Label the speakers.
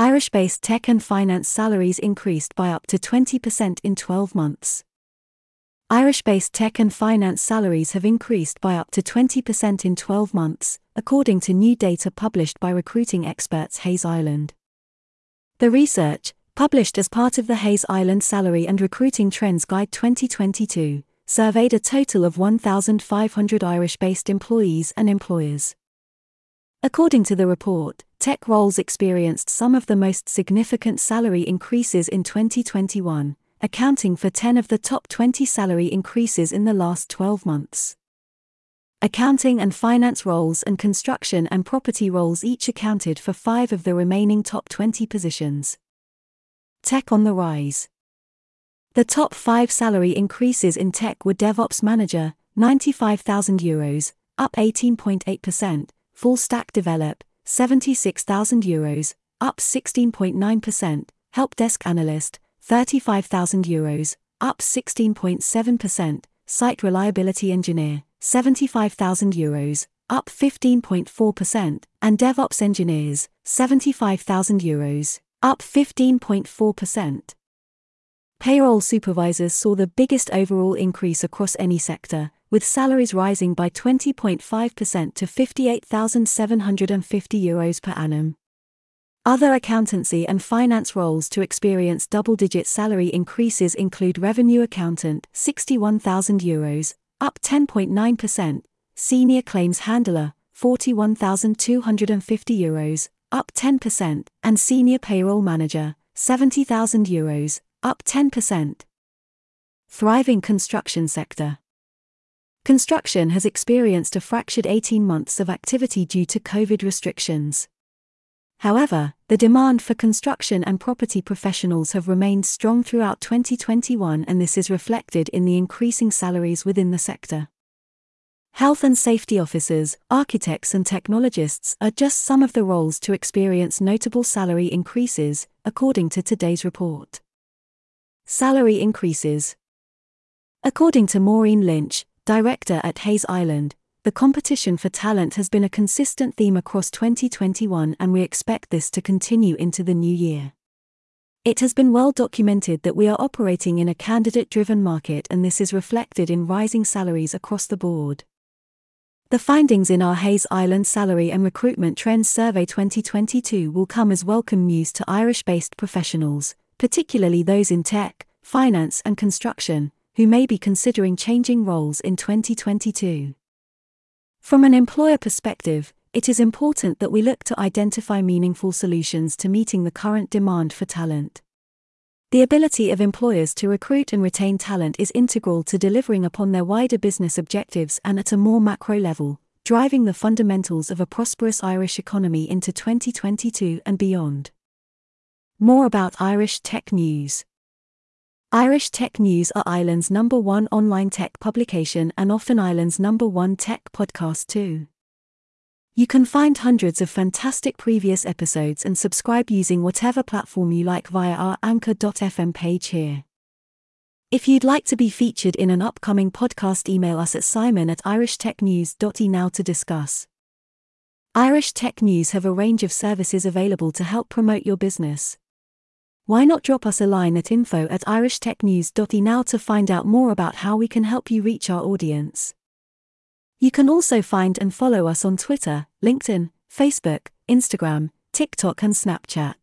Speaker 1: Irish based tech and finance salaries increased by up to 20% in 12 months. Irish based tech and finance salaries have increased by up to 20% in 12 months, according to new data published by recruiting experts Hays Ireland. The research, published as part of the Hays Ireland Salary and Recruiting Trends Guide 2022, surveyed a total of 1,500 Irish based employees and employers. According to the report, tech roles experienced some of the most significant salary increases in 2021, accounting for 10 of the top 20 salary increases in the last 12 months. Accounting and finance roles and construction and property roles each accounted for 5 of the remaining top 20 positions. Tech on the rise. The top 5 salary increases in tech were DevOps Manager, 95,000 euros, up 18.8%, Full Stack Develop, 76,000 euros, up 16.9%, Help Desk Analyst, 35,000 euros, up 16.7%, Site Reliability Engineer, 75,000 euros, up 15.4%, and DevOps Engineers, 75,000 euros, up 15.4%. Payroll supervisors saw the biggest overall increase across any sector, with salaries rising by 20.5% to 58,750 euros per annum. Other accountancy and finance roles to experience double digit salary increases include revenue accountant, 61,000 euros, up 10.9%, senior claims handler, 41,250 euros, up 10%, and senior payroll manager, 70,000 euros, up 10%. Thriving construction sector. Construction has experienced a fractured 18 months of activity due to COVID restrictions. However, the demand for construction and property professionals have remained strong throughout 2021 and this is reflected in the increasing salaries within the sector. Health and safety officers, architects, and technologists are just some of the roles to experience notable salary increases, according to today's report. Salary increases. According to Maureen Lynch, director at Hays Ireland, the competition for talent has been a consistent theme across 2021 and we expect this to continue into the new year. It has been well documented that we are operating in a candidate driven market and this is reflected in rising salaries across the board. The findings in our Hays Ireland Salary and Recruitment Trends Survey 2022 will come as welcome news to Irish based professionals, particularly those in tech, finance, and construction, who may be considering changing roles in 2022. From an employer perspective, it is important that we look to identify meaningful solutions to meeting the current demand for talent. The ability of employers to recruit and retain talent is integral to delivering upon their wider business objectives and at a more macro level, driving the fundamentals of a prosperous Irish economy into 2022 and beyond. More about Irish tech news. Irish Tech News are Ireland's number one online tech publication and often Ireland's number one tech podcast too. You can find hundreds of fantastic previous episodes and subscribe using whatever platform you like via our anchor.fm page here. If you'd like to be featured in an upcoming podcast, email us at simon at irishtechnews.e now to discuss. Irish Tech News have a range of services available to help promote your business. Why not drop us a line at info at irishtechnews.e now to find out more about how we can help you reach our audience? You can also find and follow us on Twitter, LinkedIn, Facebook, Instagram, TikTok, and Snapchat.